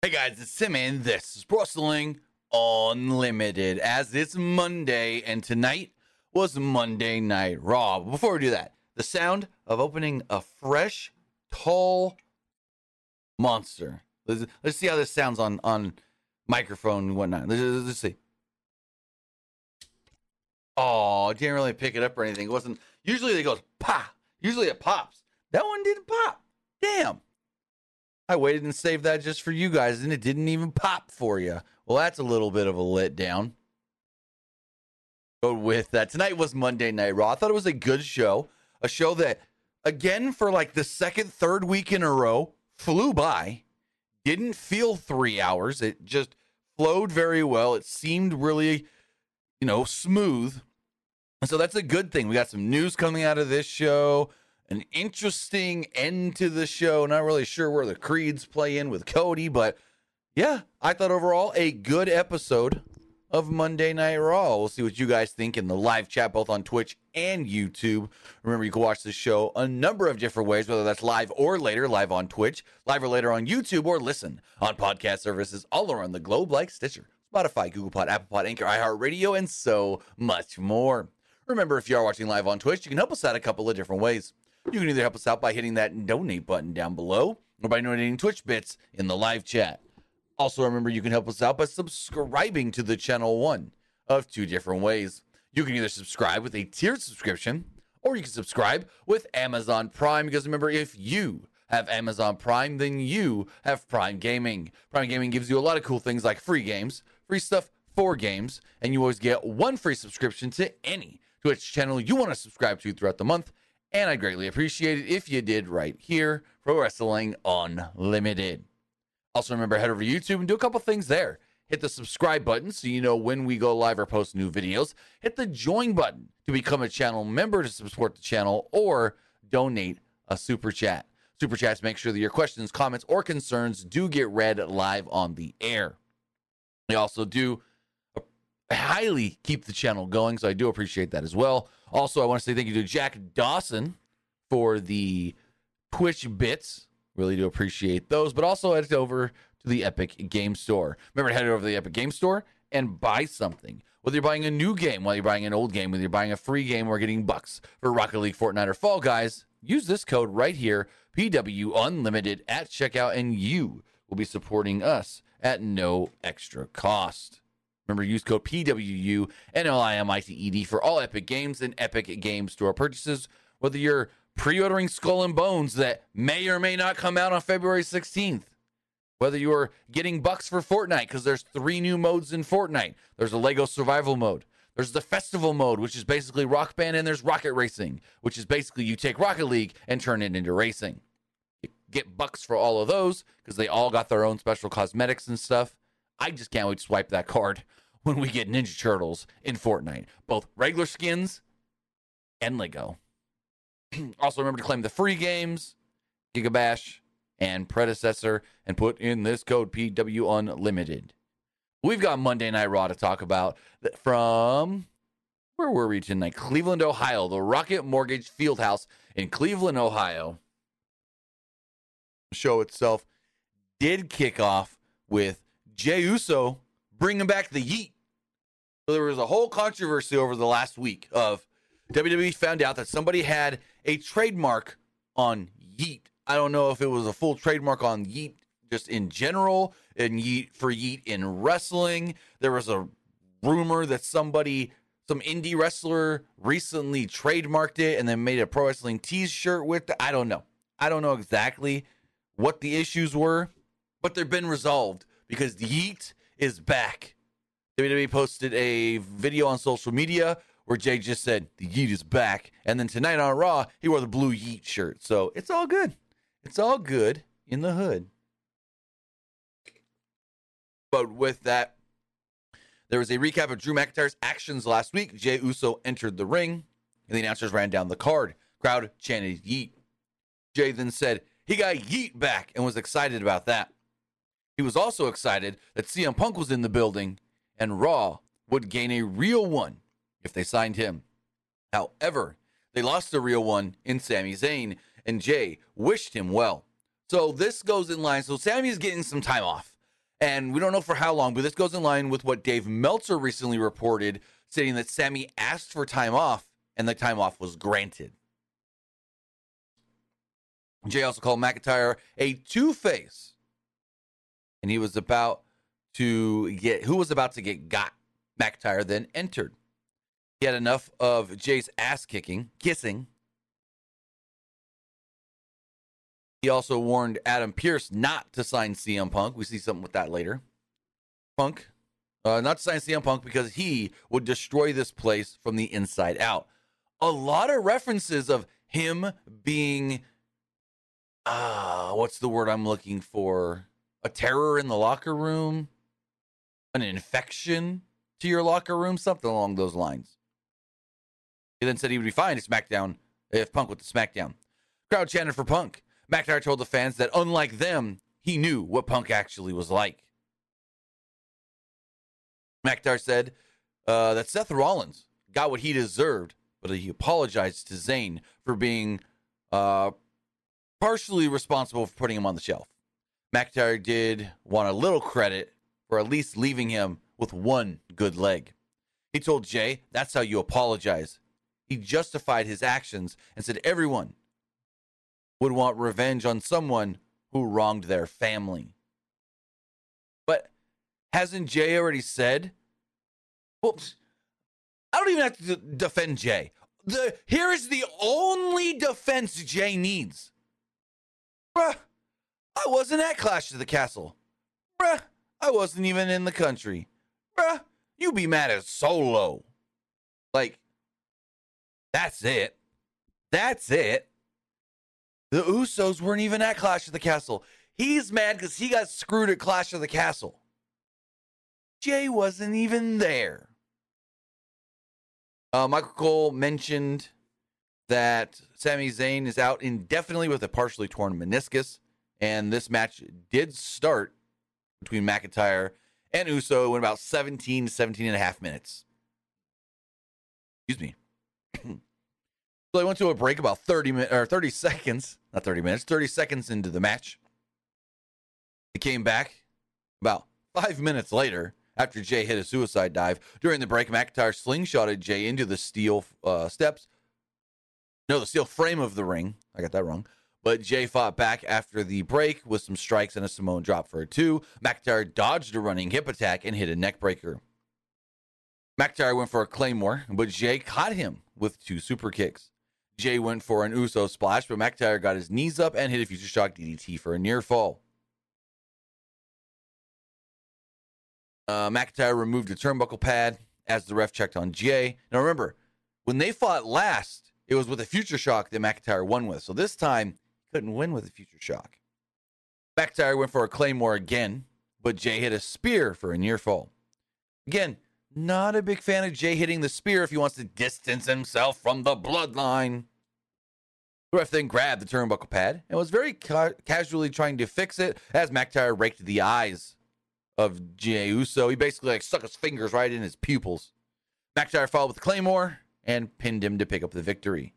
Hey guys, it's Simon. this is Wrestling Unlimited as it's Monday and tonight was Monday Night Raw. Before we do that, the sound of opening a fresh, tall monster. Let's, let's see how this sounds on, on microphone and whatnot. Let's, let's see. Oh, I didn't really pick it up or anything. It wasn't. Usually it goes pop. Usually it pops. That one didn't pop. Damn. I waited and saved that just for you guys, and it didn't even pop for you. Well, that's a little bit of a letdown. Go with that. Tonight was Monday Night Raw. I thought it was a good show. A show that, again, for like the second, third week in a row, flew by. Didn't feel three hours. It just flowed very well. It seemed really, you know, smooth. And so that's a good thing. We got some news coming out of this show an interesting end to the show. Not really sure where the creeds play in with Cody, but yeah, I thought overall a good episode of Monday Night Raw. We'll see what you guys think in the live chat, both on Twitch and YouTube. Remember, you can watch the show a number of different ways, whether that's live or later, live on Twitch, live or later on YouTube, or listen on podcast services all around the globe like Stitcher, Spotify, Google Pod, Apple Pod, Anchor, iHeartRadio, and so much more. Remember, if you are watching live on Twitch, you can help us out a couple of different ways. You can either help us out by hitting that donate button down below or by donating Twitch bits in the live chat. Also, remember you can help us out by subscribing to the channel one of two different ways. You can either subscribe with a tiered subscription or you can subscribe with Amazon Prime because remember, if you have Amazon Prime, then you have Prime Gaming. Prime Gaming gives you a lot of cool things like free games, free stuff for games, and you always get one free subscription to any Twitch channel you want to subscribe to throughout the month and I'd greatly appreciate it if you did right here, Pro Wrestling Unlimited. Also, remember, head over to YouTube and do a couple things there. Hit the subscribe button so you know when we go live or post new videos. Hit the join button to become a channel member to support the channel or donate a super chat. Super chats make sure that your questions, comments, or concerns do get read live on the air. They also do highly keep the channel going, so I do appreciate that as well. Also, I want to say thank you to Jack Dawson for the Twitch bits. Really do appreciate those. But also head over to the Epic Game Store. Remember to head over to the Epic Game Store and buy something. Whether you're buying a new game, whether you're buying an old game, whether you're buying a free game or getting bucks for Rocket League, Fortnite, or Fall Guys, use this code right here, PW Unlimited at checkout, and you will be supporting us at no extra cost. Remember, use code PWU NLIMITED for all Epic Games and Epic Games Store purchases. Whether you're pre ordering Skull and Bones that may or may not come out on February 16th, whether you're getting bucks for Fortnite, because there's three new modes in Fortnite there's a Lego survival mode, there's the festival mode, which is basically rock band, and there's rocket racing, which is basically you take Rocket League and turn it into racing. You get bucks for all of those because they all got their own special cosmetics and stuff. I just can't wait to swipe that card when we get Ninja Turtles in Fortnite, both regular skins and Lego. also, remember to claim the free games, Gigabash, and predecessor, and put in this code PW Unlimited. We've got Monday Night Raw to talk about from where were we tonight? Cleveland, Ohio, the Rocket Mortgage Fieldhouse in Cleveland, Ohio. The show itself did kick off with Jey Uso bringing back the Yeet. So there was a whole controversy over the last week of WWE found out that somebody had a trademark on Yeet. I don't know if it was a full trademark on Yeet just in general and Yeet for Yeet in wrestling. There was a rumor that somebody some indie wrestler recently trademarked it and then made a pro wrestling t-shirt with it. I don't know. I don't know exactly what the issues were, but they've been resolved because the Yeet is back. WWE posted a video on social media where Jey just said the Yeet is back, and then tonight on Raw he wore the blue Yeet shirt. So it's all good. It's all good in the hood. But with that, there was a recap of Drew McIntyre's actions last week. Jey Uso entered the ring, and the announcers ran down the card. Crowd chanted Yeet. Jey then said he got Yeet back and was excited about that. He was also excited that CM Punk was in the building and Raw would gain a real one if they signed him. However, they lost the real one in Sami Zayn, and Jey wished him well. So this goes in line. So Sami is getting some time off And we don't know for how long, but this goes in line with what Dave Meltzer recently reported, stating that Sami asked for time off and the time off was granted. Jey also called McIntyre a two face. And he was about to get, who was about to get got? McIntyre then entered. He had enough of Jey's ass kicking, kissing. He also warned Adam Pearce not to sign CM Punk. We see something with that later. Punk, uh, not to sign CM Punk because he would destroy this place from the inside out. A lot of references of him being, uh, what's the word I'm looking for? A terror in the locker room, an infection to your locker room, something along those lines. He then said he would be fine to SmackDown if Punk went to SmackDown. Crowd chanted for Punk. McIntyre told the fans that unlike them, he knew what Punk actually was like. McIntyre said uh, that Seth Rollins got what he deserved, but he apologized to Zayn for being uh, partially responsible for putting him on the shelf. McIntyre did want a little credit for at least leaving him with one good leg. He told Jey, That's how you apologize. He justified his actions and said everyone would want revenge on someone who wronged their family. But hasn't Jey already said? Whoops. I don't even have to defend Jey. The here is the only defense Jey needs. Bruh, I wasn't at Clash of the Castle. Bruh, I wasn't even in the country. Bruh, you be mad at Solo. Like, that's it. That's it. The Usos weren't even at Clash of the Castle. He's mad because he got screwed at Clash of the Castle. Jey wasn't even there. Uh, Michael Cole mentioned that Sami Zayn is out indefinitely with a partially torn meniscus. And this match did start between McIntyre and Uso in about 17 to 17 and a half minutes. Excuse me. so I went to a break about 30 minutes or 30 seconds, not 30 minutes, 30 seconds into the match. They came back about five minutes later after Jey hit a suicide dive. During the break, McIntyre slingshotted Jey into the steel uh, steps. No, the steel frame of the ring. I got that wrong. But Jey fought back after the break with some strikes and a Samoan drop for a two. McIntyre dodged a running hip attack and hit a neck breaker. McIntyre went for a claymore, but Jey caught him with two super kicks. Jey went for an Uso splash, but McIntyre got his knees up and hit a future shock DDT for a near fall. Uh, McIntyre removed the turnbuckle pad as the ref checked on Jey. Now remember, when they fought last, it was with a future shock that McIntyre won with. So this time, couldn't win with a future shock. McIntyre went for a claymore again, but Jey hit a spear for a near fall. Again, not a big fan of Jey hitting the spear if he wants to distance himself from the bloodline. The ref then grabbed the turnbuckle pad and was very ca- casually trying to fix it as McIntyre raked the eyes of Jey Uso. He basically like stuck his fingers right in his pupils. McIntyre followed with Claymore and pinned him to pick up the victory.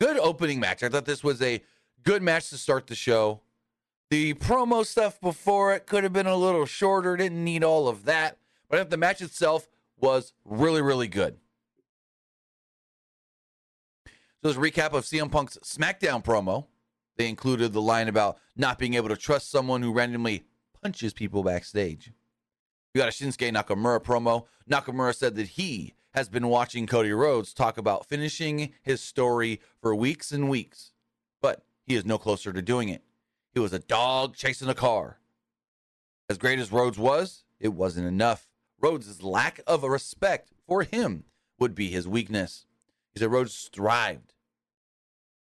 Good opening match. I thought this was a good match to start the show. The promo stuff before it could have been a little shorter, didn't need all of that. But the match itself was really, really good. So, this recap of CM Punk's SmackDown promo. They included the line about not being able to trust someone who randomly punches people backstage. We got a Shinsuke Nakamura promo. Nakamura said that he has been watching Cody Rhodes talk about finishing his story for weeks and weeks, but he is no closer to doing it. He was a dog chasing a car. As great as Rhodes was, it wasn't enough. Rhodes' lack of a respect for him would be his weakness. He said Rhodes thrived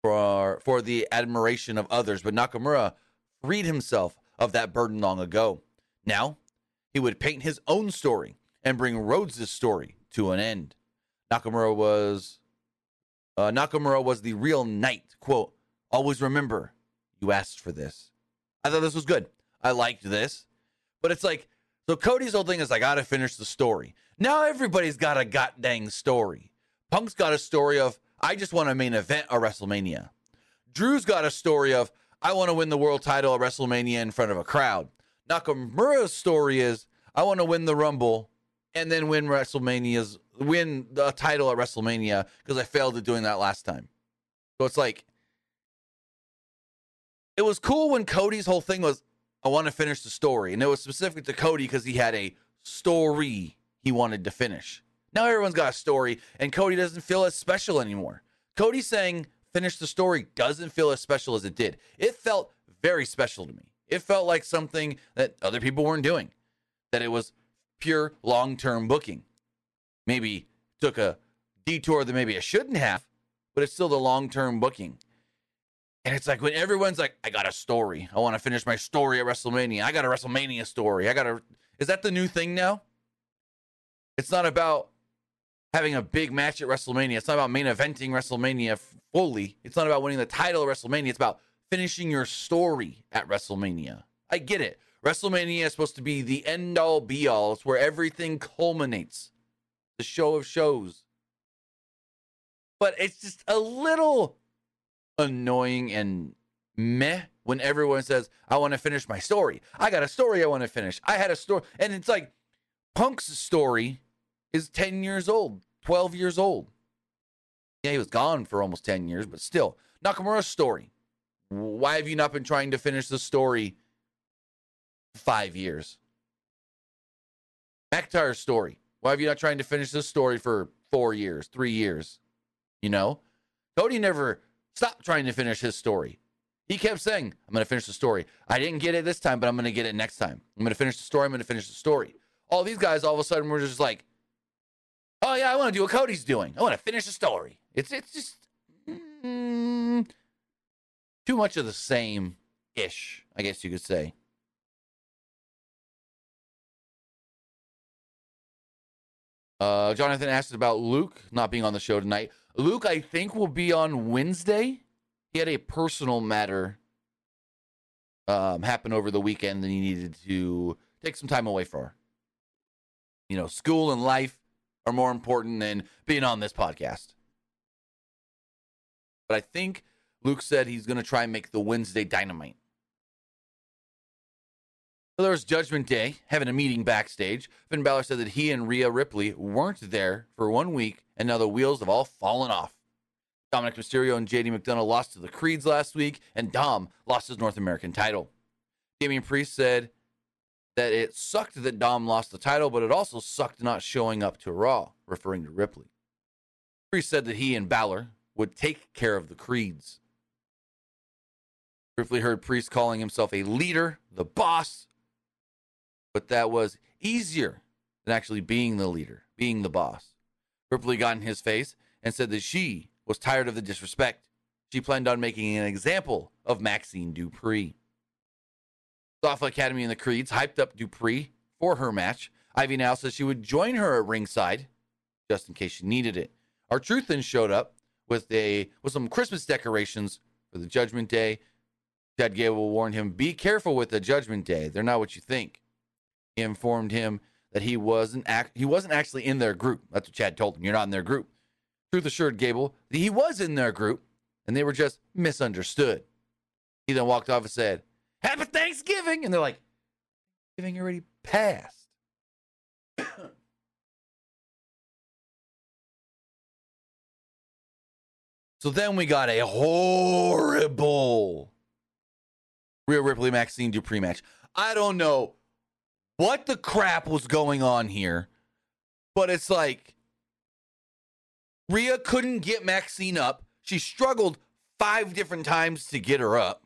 for, for the admiration of others, but Nakamura freed himself of that burden long ago. Now, he would paint his own story and bring Rhodes' story to an end. Nakamura was uh, Nakamura was the real knight. Quote, always remember, you asked for this. I thought this was good. I liked this. But it's like, so Cody's whole thing is I gotta finish the story. Now everybody's got a god dang story. Punk's got a story of I just want a main event at WrestleMania. Drew's got a story of I want to win the world title at WrestleMania in front of a crowd. Nakamura's story is I want to win the Rumble and then win WrestleMania's win the title at WrestleMania because I failed at doing that last time. So it's like it was cool when Cody's whole thing was I want to finish the story, and it was specific to Cody because he had a story he wanted to finish. Now everyone's got a story, and Cody doesn't feel as special anymore. Cody saying finish the story doesn't feel as special as it did. It felt very special to me. It felt like something that other people weren't doing. That it was pure long term booking. Maybe took a detour that maybe I shouldn't have, but it's still the long term booking. And it's like when everyone's like, I got a story. I want to finish my story at WrestleMania. I got a WrestleMania story. I got a. Is that the new thing now? It's not about having a big match at WrestleMania. It's not about main eventing WrestleMania fully. It's not about winning the title at WrestleMania. It's about finishing your story at WrestleMania. I get it. WrestleMania is supposed to be the end all be all. It's where everything culminates. The show of shows. But it's just a little annoying and meh when everyone says, I want to finish my story. I got a story I want to finish. I had a story. And it's like Punk's story is 10 years old, 12 years old. Yeah, he was gone for almost 10 years, but still. Nakamura's story. Why have you not been trying to finish the story five years? McIntyre's story. Why have you not trying to finish this story for four years, three years? You know? Cody never stopped trying to finish his story. He kept saying, I'm going to finish the story. I didn't get it this time, but I'm going to get it next time. I'm going to finish the story. I'm going to finish the story. All these guys all of a sudden were just like, oh, yeah, I want to do what Cody's doing. I want to finish the story. It's, it's just mm, too much of the same ish, I guess you could say. Uh, Jonathan asked about Luke not being on the show tonight. Luke, I think, will be on Wednesday. He had a personal matter um, happen over the weekend and he needed to take some time away for. You know, school and life are more important than being on this podcast. But I think Luke said he's going to try and make the Wednesday dynamite. So there was Judgment Day having a meeting backstage. Finn Balor said that he and Rhea Ripley weren't there for one week, and now the wheels have all fallen off. Dominic Mysterio and JD McDonagh lost to the Creeds last week, and Dom lost his North American title. Damian Priest said that it sucked that Dom lost the title, but it also sucked not showing up to Raw, referring to Ripley. Priest said that he and Balor would take care of the Creeds. Ripley heard Priest calling himself a leader, the boss, but that was easier than actually being the leader, being the boss. Ripley got in his face and said that she was tired of the disrespect. She planned on making an example of Maxxine Dupri. Alpha Academy and the Creeds hyped up Dupri for her match. Ivy Nile says she would join her at ringside just in case she needed it. R-Truth then showed up with a with some Christmas decorations for the Judgment Day. Chad Gable warned him, "Be careful with the Judgment Day. They're not what you think." Informed him that he wasn't act- he wasn't actually in their group. That's what Chad told him. You're not in their group. Truth assured Gable that he was in their group, and they were just misunderstood. He then walked off and said, "Happy Thanksgiving," and they're like, "Thanksgiving already passed." So then we got a horrible Rhea Ripley Maxxine Dupri match. I don't know what the crap was going on here, but it's like Rhea couldn't get Maxxine up. She struggled five different times to get her up.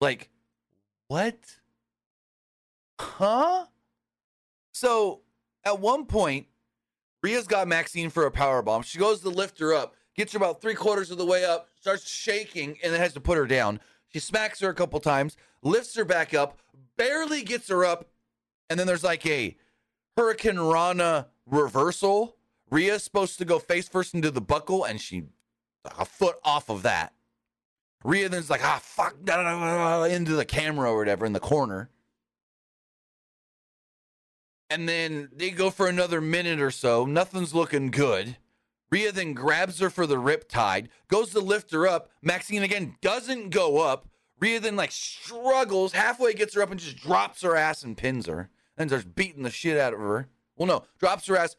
Like, what? Huh? So at one point, Rhea's got Maxxine for a power bomb. She goes to lift her up gets her about three quarters of the way up, starts shaking, and then has to put her down. She smacks her a couple times, lifts her back up, barely gets her up, and then there's like a hurricanrana reversal. Rhea's supposed to go face first into the buckle, and she a foot off of that. Rhea then's like, ah, fuck, into the camera or whatever in the corner. And then they go for another minute or so. Nothing's looking good. Rhea then grabs her for the rip tide, goes to lift her up. Maxxine again doesn't go up. Rhea then like struggles halfway, gets her up and just drops her ass and pins her. Then starts beating the shit out of her. Well, no, drops her ass,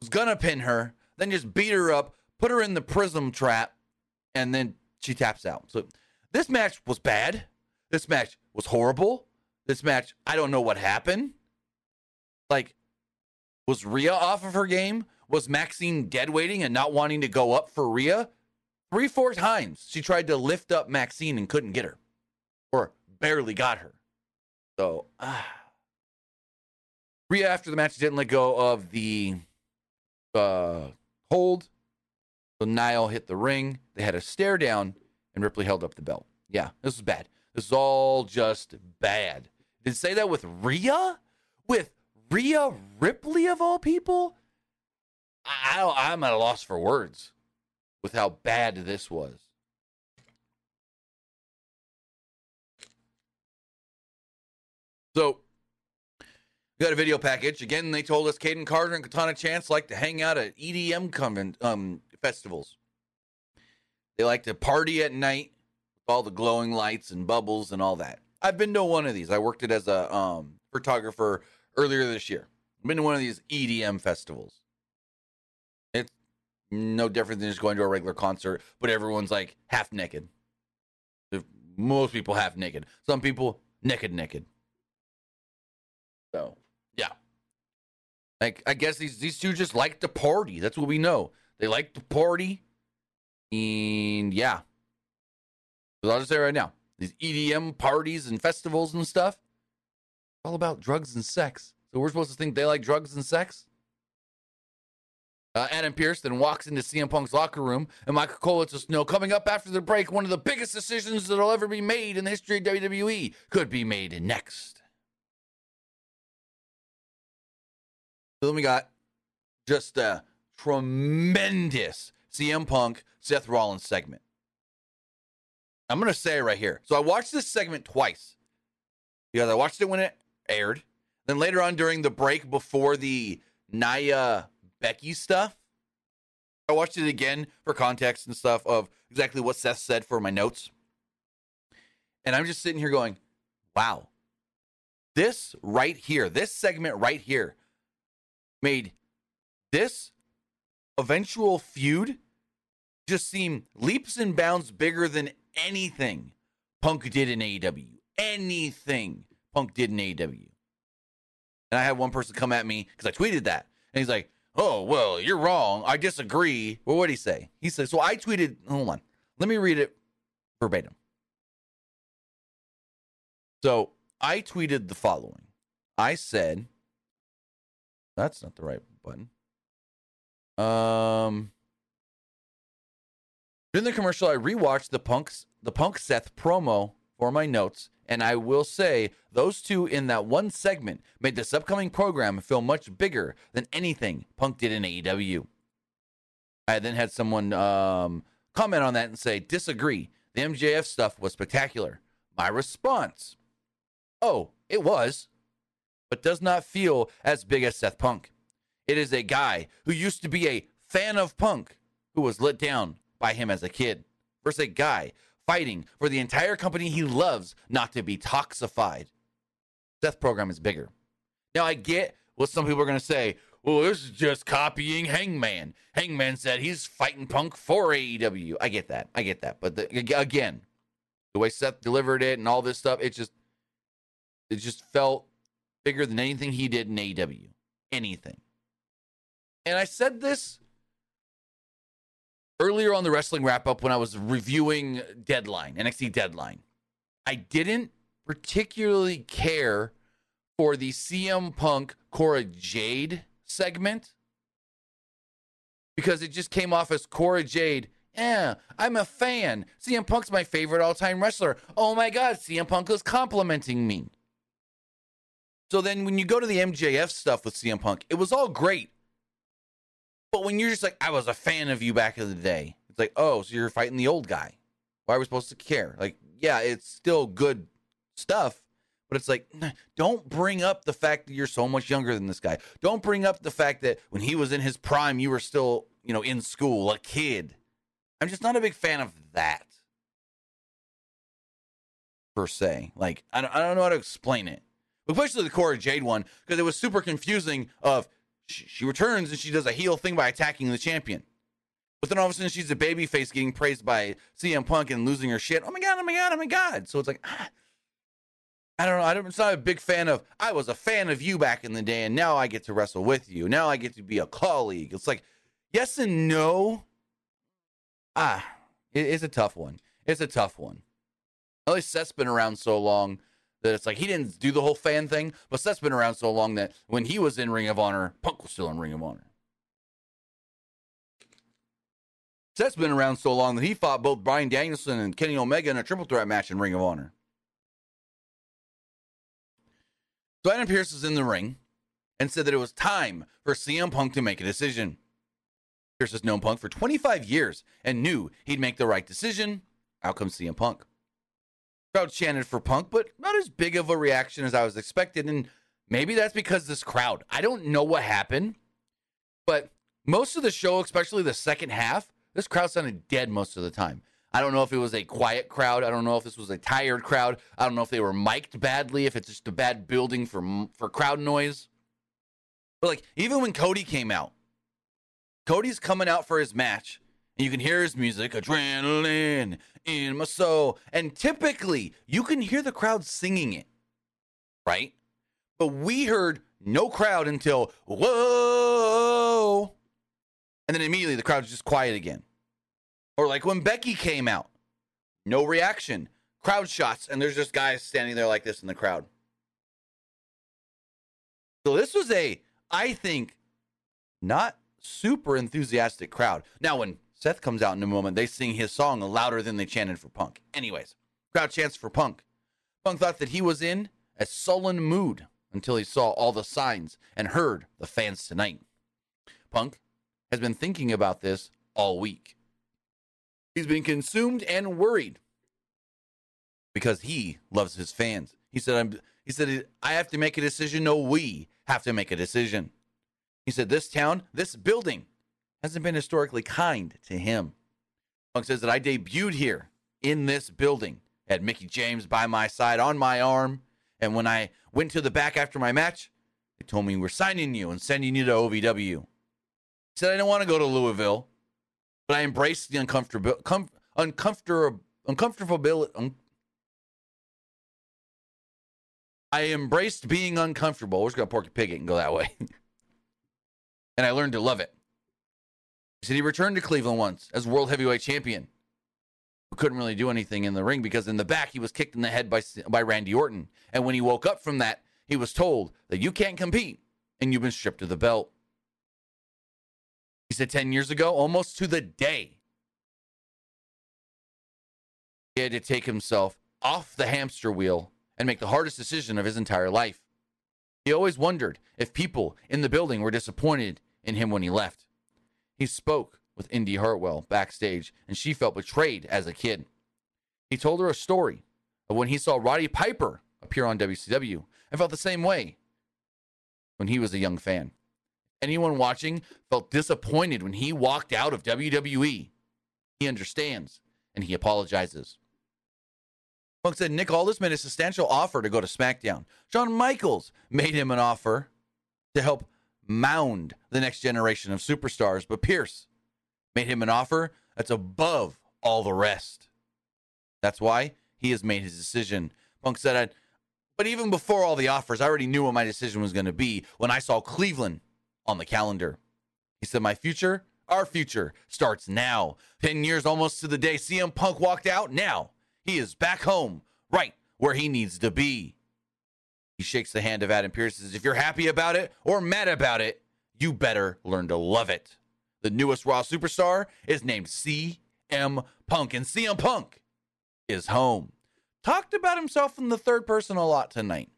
was gonna pin her, then just beat her up, put her in the prism trap, and then she taps out. So this match was bad. This match was horrible. This match, I don't know what happened. Like, was Rhea off of her game? Was Maxxine dead waiting and not wanting to go up for Rhea? Three, four times she tried to lift up Maxxine and couldn't get her, or barely got her. So, ah. Rhea after the match didn't let go of the uh, hold. So Nile hit the ring. They had a stare down, and Ripley held up the belt. Yeah, this is bad. This is all just bad. Did say that with Rhea? With Rhea Ripley of all people? I, I, I'm at a loss for words with how bad this was. So, we got a video package. Again, they told us Kayden Carter and Katana Chance like to hang out at EDM convent, um, festivals. They like to party at night with all the glowing lights and bubbles and all that. I've been to one of these. I worked it as a um, photographer earlier this year. I've been to one of these EDM festivals. It's no different than just going to a regular concert, but everyone's like half naked. Most people half naked. Some people naked, naked. So like I guess these these two just like to party. That's what we know. They like to party, and yeah. I'll just say right now, these EDM parties and festivals and stuff, all about drugs and sex. So we're supposed to think they like drugs and sex? Uh, Adam Pearce then walks into CM Punk's locker room, and Michael Cole lets us know coming up after the break, one of the biggest decisions that'll ever be made in the history of WWE could be made next. So then we got just a tremendous CM Punk Seth Rollins segment. I'm going to say right here. So I watched this segment twice because I watched it when it aired. Then later on during the break before the Nia Becky stuff, I watched it again for context and stuff of exactly what Seth said for my notes. And I'm just sitting here going, wow, this right here, this segment right here made this eventual feud just seem leaps and bounds bigger than anything Punk did in AEW. Anything Punk did in AEW. And I had one person come at me because I tweeted that. And he's like, oh, well, you're wrong. I disagree. Well, what did he say? He said, so I tweeted, hold on. Let me read it verbatim. So I tweeted the following I said, that's not the right button. Um, during the commercial, I rewatched the Punk's the Punk Seth promo for my notes, and I will say those two in that one segment made this upcoming program feel much bigger than anything Punk did in AEW. I then had someone um, comment on that and say, disagree. The MJF stuff was spectacular. My response, oh, it was, but does not feel as big as Seth Punk. It is a guy who used to be a fan of Punk who was let down by him as a kid versus a guy fighting for the entire company he loves not to be toxified. Seth program is bigger. Now I get what some people are going to say. Well, this is just copying Hangman. Hangman said he's fighting Punk for AEW. I get that. I get that. But the, again, the way Seth delivered it and all this stuff, it just it just felt bigger than anything he did in AEW. Anything. And I said this earlier on the wrestling wrap up when I was reviewing Deadline, NXT Deadline. I didn't particularly care for the CM Punk Cora Jade segment because it just came off as Cora Jade. Yeah, I'm a fan. CM Punk's my favorite all time wrestler. Oh my God, CM Punk is complimenting me. So then when you go to the MJF stuff with CM Punk, it was all great. But when you're just like, I was a fan of you back in the day, it's like, oh, so you're fighting the old guy. Why are we supposed to care? Like, yeah, it's still good stuff, but it's like, don't bring up the fact that you're so much younger than this guy. Don't bring up the fact that when he was in his prime, you were still, you know, in school, a kid. I'm just not a big fan of that. per se. Like I don't, I don't know how to explain it, especially the Cora Jade one because it was super confusing. Of she, she returns and she does a heel thing by attacking the champion, but then all of a sudden she's a baby face getting praised by CM Punk and losing her shit. Oh my god! Oh my god! Oh my god! So it's like. Ah, I don't know. I don't, I'm not a big fan of. I was a fan of you back in the day, and now I get to wrestle with you. Now I get to be a colleague. It's like yes and no. Ah, it, it's a tough one. It's a tough one. At least Seth's been around so long that it's like he didn't do the whole fan thing, but Seth's been around so long that when he was in Ring of Honor, Punk was still in Ring of Honor. Seth's been around so long that he fought both Bryan Danielson and Kenny Omega in a triple threat match in Ring of Honor. So Adam Pearce is in the ring and said that it was time for CM Punk to make a decision. Pearce has known Punk for 25 years and knew he'd make the right decision. Out comes CM Punk. Crowd chanted for Punk, but not as big of a reaction as I was expecting. And maybe that's because this crowd. I don't know what happened, but most of the show, especially the second half, this crowd sounded dead most of the time. I don't know if it was a quiet crowd. I don't know if this was a tired crowd. I don't know if they were mic'd badly, if it's just a bad building for for crowd noise. But like even when Cody came out, Cody's coming out for his match, you can hear his music, adrenaline in my soul, and typically you can hear the crowd singing it, right? But we heard no crowd until whoa, and then immediately the crowd's just quiet again. Or like when Becky came out, no reaction, crowd shots, and there's just guys standing there like this in the crowd. So this was a, I think, not super enthusiastic crowd. Now, when Seth comes out in a moment, they sing his song louder than they chanted for Punk. Anyways, crowd chants for Punk. Punk thought that he was in a sullen mood until he saw all the signs and heard the fans tonight. Punk has been thinking about this all week. He's been consumed and worried because he loves his fans. He said, I'm, he said, I have to make a decision. No, we have to make a decision. He said, this town, this building hasn't been historically kind to him. Punk says that I debuted here in this building, had Mickie James by my side on my arm. And when I went to the back after my match, they told me we're signing you and sending you to OVW. He said, I don't want to go to Louisville but I embraced the uncomfortable, com- uncomfortable. Un- I embraced being uncomfortable. We're just gonna porky pig it and go that way, and I learned to love it. He said he returned to Cleveland once as world heavyweight champion. But couldn't really do anything in the ring because in the back he was kicked in the head by by Randy Orton, and when he woke up from that, he was told that you can't compete and you've been stripped of the belt. He said 10 years ago, almost to the day, he had to take himself off the hamster wheel and make the hardest decision of his entire life. He always wondered if people in the building were disappointed in him when he left. He spoke with Indi Hartwell backstage, and she felt betrayed as a kid. He told her a story of when he saw Roddy Piper appear on WCW and felt the same way when he was a young fan anyone watching felt disappointed when he walked out of WWE. He understands and he apologizes. Punk said Nick Aldis made a substantial offer to go to SmackDown. Shawn Michaels made him an offer to help mound the next generation of superstars, but Pearce made him an offer that's above all the rest. That's why he has made his decision. Punk said, i but even before all the offers, I already knew what my decision was going to be when I saw Cleveland on the calendar. He said, My future, our future, starts now. 10 years almost to the day CM Punk walked out. Now he is back home, right where he needs to be. He shakes the hand of Adam Pearce says, If you're happy about it or mad about it, you better learn to love it. The newest Raw superstar is named CM Punk, and CM Punk is home. Talked about himself in the third person a lot tonight.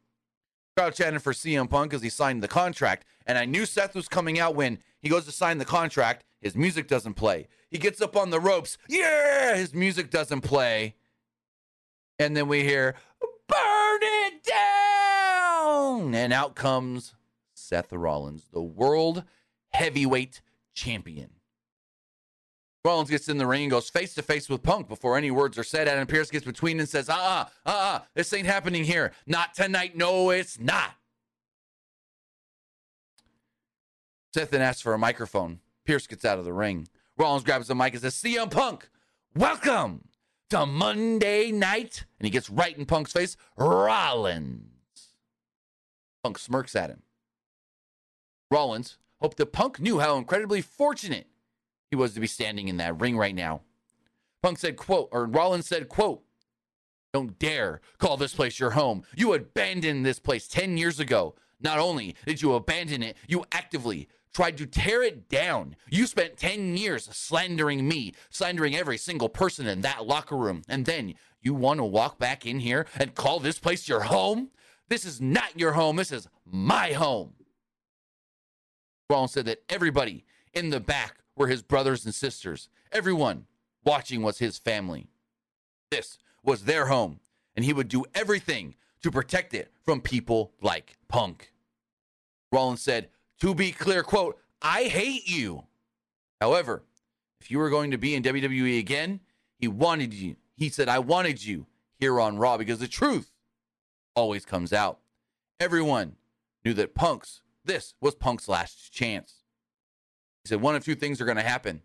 Crowd chanting for CM Punk because he signed the contract. And I knew Seth was coming out when he goes to sign the contract. His music doesn't play. He gets up on the ropes. Yeah, his music doesn't play. And then we hear, burn it down. And out comes Seth Rollins, the world heavyweight champion. Rollins gets in the ring and goes face to face with Punk before any words are said. Adam Pearce gets between and says, uh uh-uh, uh, uh, this ain't happening here. Not tonight. No, it's not. Seth then asks for a microphone. Pearce gets out of the ring. Rollins grabs the mic and says, CM Punk, welcome to Monday night. And he gets right in Punk's face. Rollins. Punk smirks at him. Rollins hoped that Punk knew how incredibly fortunate he was to be standing in that ring right now. Punk said, quote, or Rollins said, quote, don't dare call this place your home. You abandoned this place 10 years ago. Not only did you abandon it, you actively tried to tear it down. You spent 10 years slandering me, slandering every single person in that locker room. And then you want to walk back in here and call this place your home? This is not your home. This is my home. Rollins said that everybody in the back were his brothers and sisters. Everyone watching was his family. This was their home, and he would do everything to protect it from people like Punk. Rollins said, to be clear, quote, I hate you. However, if you were going to be in WWE again, he wanted you. He said, I wanted you here on Raw because the truth always comes out. Everyone knew that Punk's, this was Punk's last chance. He said one of two things are going to happen.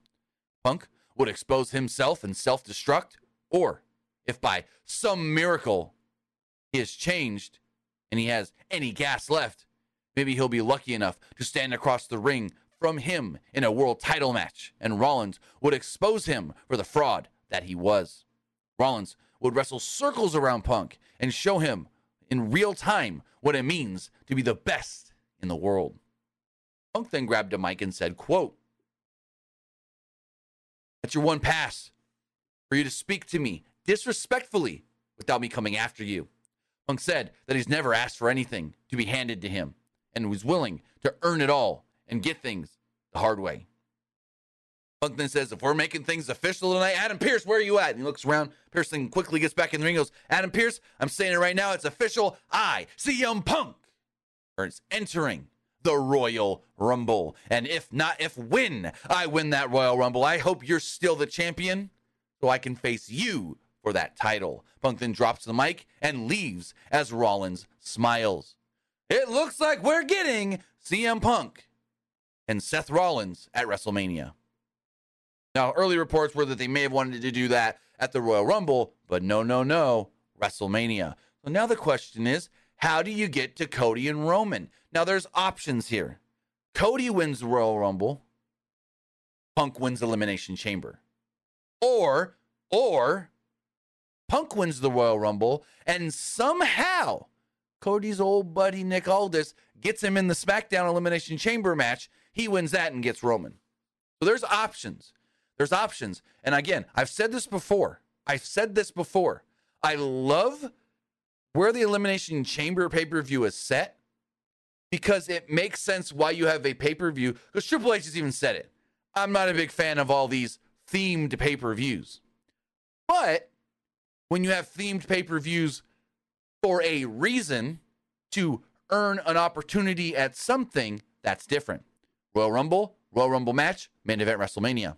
Punk would expose himself and self destruct, or if by some miracle he has changed and he has any gas left, maybe he'll be lucky enough to stand across the ring from him in a world title match, and Rollins would expose him for the fraud that he was. Rollins would wrestle circles around Punk and show him in real time what it means to be the best in the world. Punk then grabbed a mic and said, quote, That's your one pass for you to speak to me disrespectfully without me coming after you. Punk said that he's never asked for anything to be handed to him and was willing to earn it all and get things the hard way. Punk then says, if we're making things official tonight, Adam Pearce, where are you at? And he looks around. Pearce then quickly gets back in the ring goes, Adam Pearce, I'm saying it right now. It's official. I, CM Punk, is entering the Royal Rumble. And if not, if when I win that Royal Rumble, I hope you're still the champion so I can face you for that title. Punk then drops the mic and leaves as Rollins smiles. It looks like we're getting CM Punk and Seth Rollins at WrestleMania. Now, early reports were that they may have wanted to do that at the Royal Rumble, but no, no, no, WrestleMania. So now the question is how do you get to Cody and Roman? Now, there's options here. Cody wins the Royal Rumble, Punk wins Elimination Chamber. Or, or, Punk wins the Royal Rumble, and somehow Cody's old buddy Nick Aldis gets him in the SmackDown Elimination Chamber match. He wins that and gets Roman. So there's options. There's options. And again, I've said this before. I've said this before. I love where the Elimination Chamber pay per view is set because it makes sense why you have a pay per view. Because Triple H has even said it. I'm not a big fan of all these themed pay per views. But when you have themed pay per views for a reason to earn an opportunity at something, that's different. Royal Rumble, Royal Rumble match, main event WrestleMania.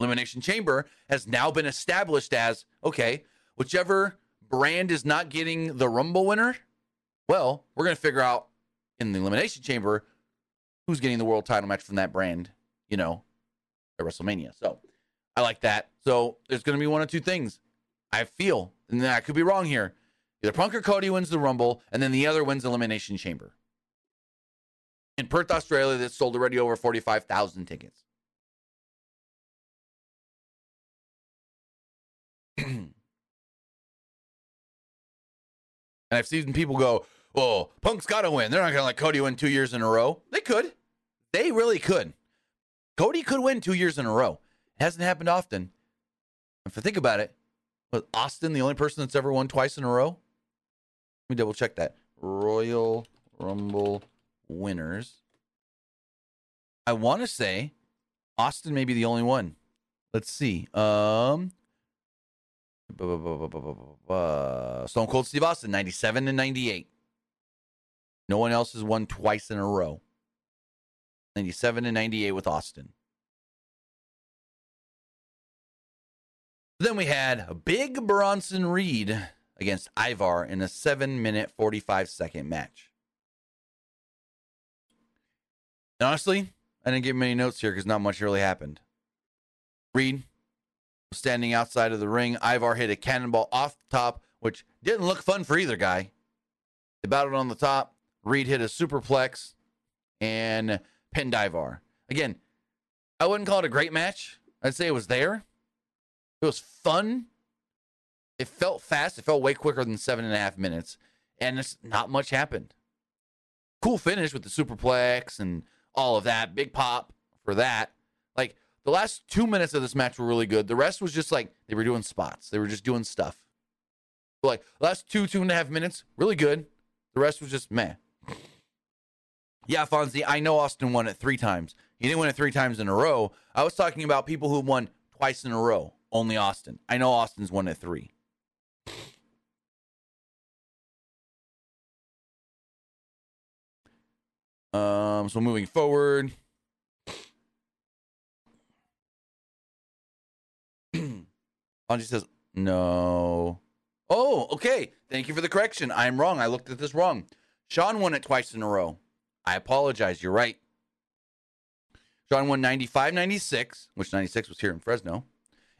Elimination Chamber has now been established as okay, whichever brand is not getting the Rumble winner, well, we're going to figure out in the Elimination Chamber who's getting the world title match from that brand, you know, at WrestleMania. So I like that. So there's going to be one or two things I feel, and I could be wrong here. Either Punk or Cody wins the Rumble, and then the other wins Elimination Chamber. In Perth, Australia, that sold already over 45,000 tickets. I've seen people go, "Oh, Punk's got to win. They're not going to let Cody win two years in a row." They could. They really could. Cody could win two years in a row. It hasn't happened often. If I think about it, was Austin the only person that's ever won twice in a row? Let me double check that. Royal Rumble winners. I want to say Austin may be the only one. Let's see. Um, Stone Cold Steve Austin, 97 and 98. No one else has won twice in a row. 97 and 98 with Austin. Then we had a big Bronson Reed against Ivar in a seven minute, 45 second match. And honestly, I didn't get many notes here because not much really happened. Reed standing outside of the ring. Ivar hit a cannonball off the top, which didn't look fun for either guy. They battled on the top. Reed hit a superplex and pinned Ivar. Again, I wouldn't call it a great match. I'd say it was there. It was fun. It felt fast. It felt way quicker than seven and a half minutes. And it's not much happened. Cool finish with the superplex and all of that. Big pop for that. Like the last two minutes of this match were really good. The rest was just like they were doing spots. They were just doing stuff. Like last two, two and a half minutes, really good. The rest was just meh. Yeah, Fonzie, I know Austin won it three times. He didn't win it three times in a row. I was talking about people who won twice in a row. Only Austin. I know Austin's won it three. Um, so moving forward. Anji says, no. Oh, okay. Thank you for the correction. I'm wrong. I looked at this wrong. Sean won it twice in a row. I apologize. You're right. Sean won 95 96, which 96 was here in Fresno.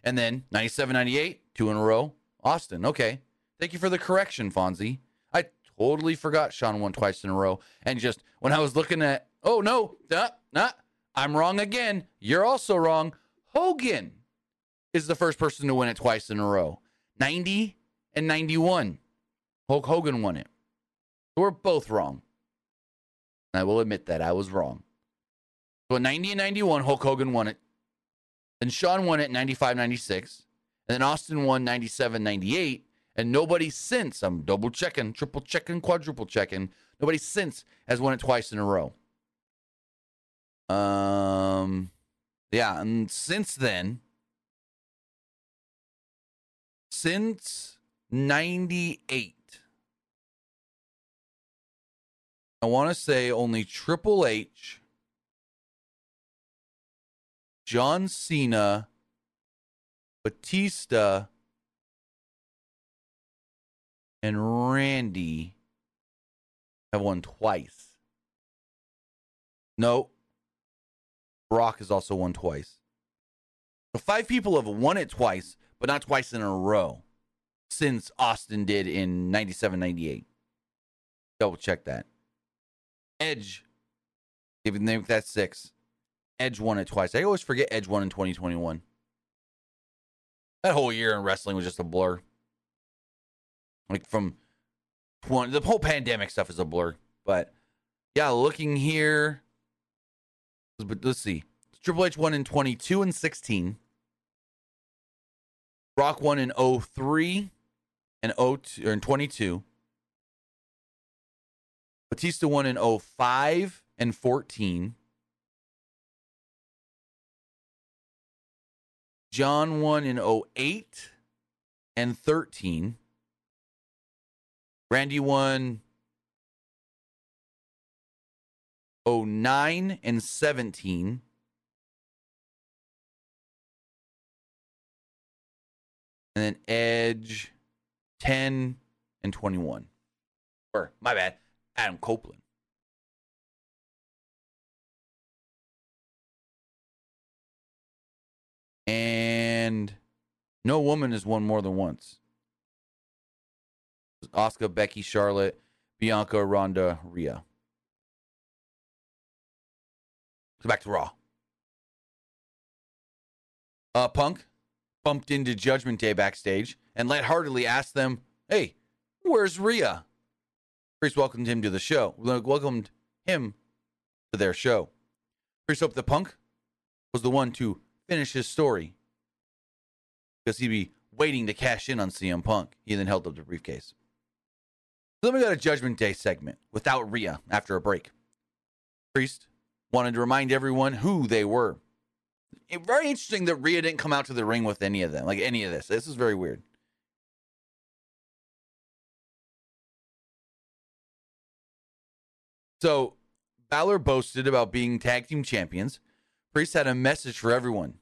And then 97 98, two in a row. Austin. Okay. Thank you for the correction, Fonzie. I totally forgot Sean won twice in a row. And just when I was looking at, oh, no, nah, nah, I'm wrong again. You're also wrong. Hogan is the first person to win it twice in a row 90 and 91. Hulk Hogan won it. we're both wrong. I will admit that I was wrong. So in 90 and 91, Hulk Hogan won it. Then Sean won it 95 96. And then Austin won 97 98. And nobody since, I'm double checking, triple checking, quadruple checking, nobody since has won it twice in a row. Um, yeah, and since then, since 98, I want to say only Triple H, John Cena, Batista, and Randy have won twice. No, Brock has also won twice. So five people have won it twice, but not twice in a row since Austin did in 97 98. Double check that. Edge, even name that six. Edge won it twice. I always forget Edge won in 2021. That whole year in wrestling was just a blur. Like from 20, the whole pandemic stuff is a blur. But yeah, looking here, but let's see. Triple H won in 22 and 16. Brock won in 03 and 02 or in 22. Batista won in 05 and 14. John won in 08 and 13. Randy won 09 and 17. And then Edge 10 and 21. Or, my bad, Adam Copeland. And no woman has won more than once. Asuka, Becky, Charlotte, Bianca, Ronda, Rhea. So back to Raw. Uh, Punk bumped into Judgment Day backstage and lightheartedly asked them, Hey, where's Rhea? Priest welcomed him to the show, welcomed him to their show. Priest hoped the Punk was the one to finish his story because he'd be waiting to cash in on CM Punk. He then held up the briefcase. So then we got a Judgment Day segment without Rhea after a break. Priest wanted to remind everyone who they were. It, very interesting that Rhea didn't come out to the ring with any of them, like any of this. This is very weird. So Balor boasted about being tag team champions. Priest had a message for everyone.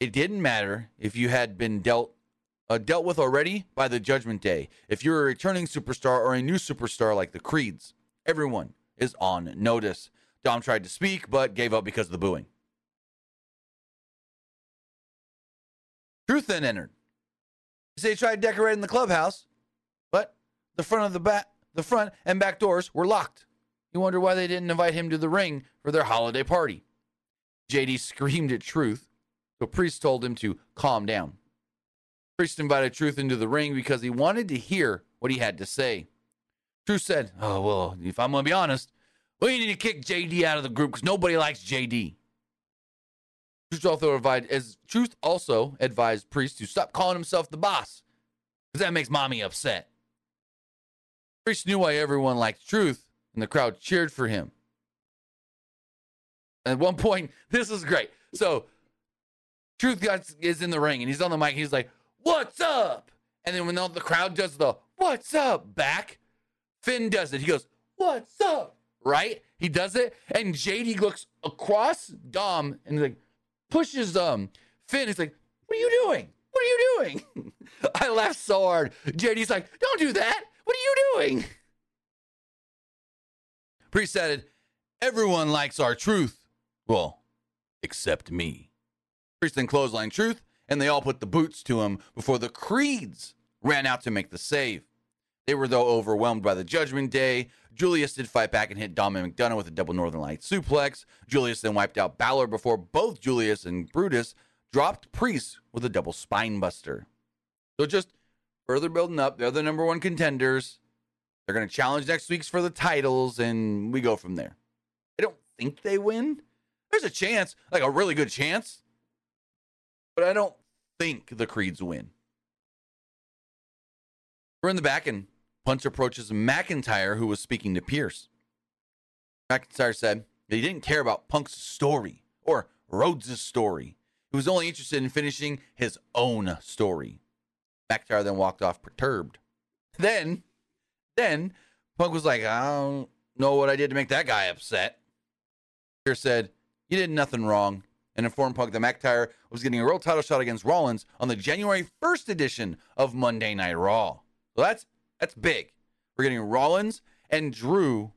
It didn't matter if you had been dealt uh, dealt with already by the Judgment Day. If you're a returning superstar or a new superstar like the Creeds, everyone is on notice. Dom tried to speak, but gave up because of the booing. Truth then entered. He tried decorating the clubhouse, but the front of the back, the front and back doors were locked. He wondered why they didn't invite him to the ring for their holiday party. JD screamed at Truth, so Priest told him to calm down. Priest invited Truth into the ring because he wanted to hear what he had to say. Truth said, Oh, well, if I'm going to be honest, we need to kick JD out of the group because nobody likes JD. Truth also advised, as Truth also advised Priest to stop calling himself the boss because that makes mommy upset. Priest knew why everyone liked Truth, and the crowd cheered for him. At one point, this is great. So, Truth is in the ring, and he's on the mic. He's like, "What's up?" And then when the crowd does the "What's up?" back, Finn does it. He goes, "What's up?" Right? He does it, and JD looks across Dom and he's like pushes um Finn. He's like, "What are you doing? What are you doing?" I laughed so hard. JD's like, "Don't do that. What are you doing?" Priest said, "Everyone likes our truth. Well, except me." Priest then clothesline Truth, and they all put the boots to him before the Creeds ran out to make the save. They were, though, overwhelmed by the Judgment Day. Julius did fight back and hit Dominic McDonough with a double Northern Light suplex. Julius then wiped out Balor before both Julius and Brutus dropped Priest with a double spine buster. So just further building up. They're the number one contenders. They're going to challenge next week's for the titles, and we go from there. I don't think they win. There's a chance, like a really good chance, but I don't think the Creeds win. We're in the back, and Punk approaches McIntyre, who was speaking to Pearce. McIntyre said that he didn't care about Punk's story or Rhodes' story. He was only interested in finishing his own story. McIntyre then walked off perturbed. Then, then Punk was like, I don't know what I did to make that guy upset. Pearce said, You did nothing wrong, and informed Punk that McIntyre was getting a real title shot against Rollins on the January 1st edition of Monday Night Raw. So that's that's big. We're getting Rollins and Drew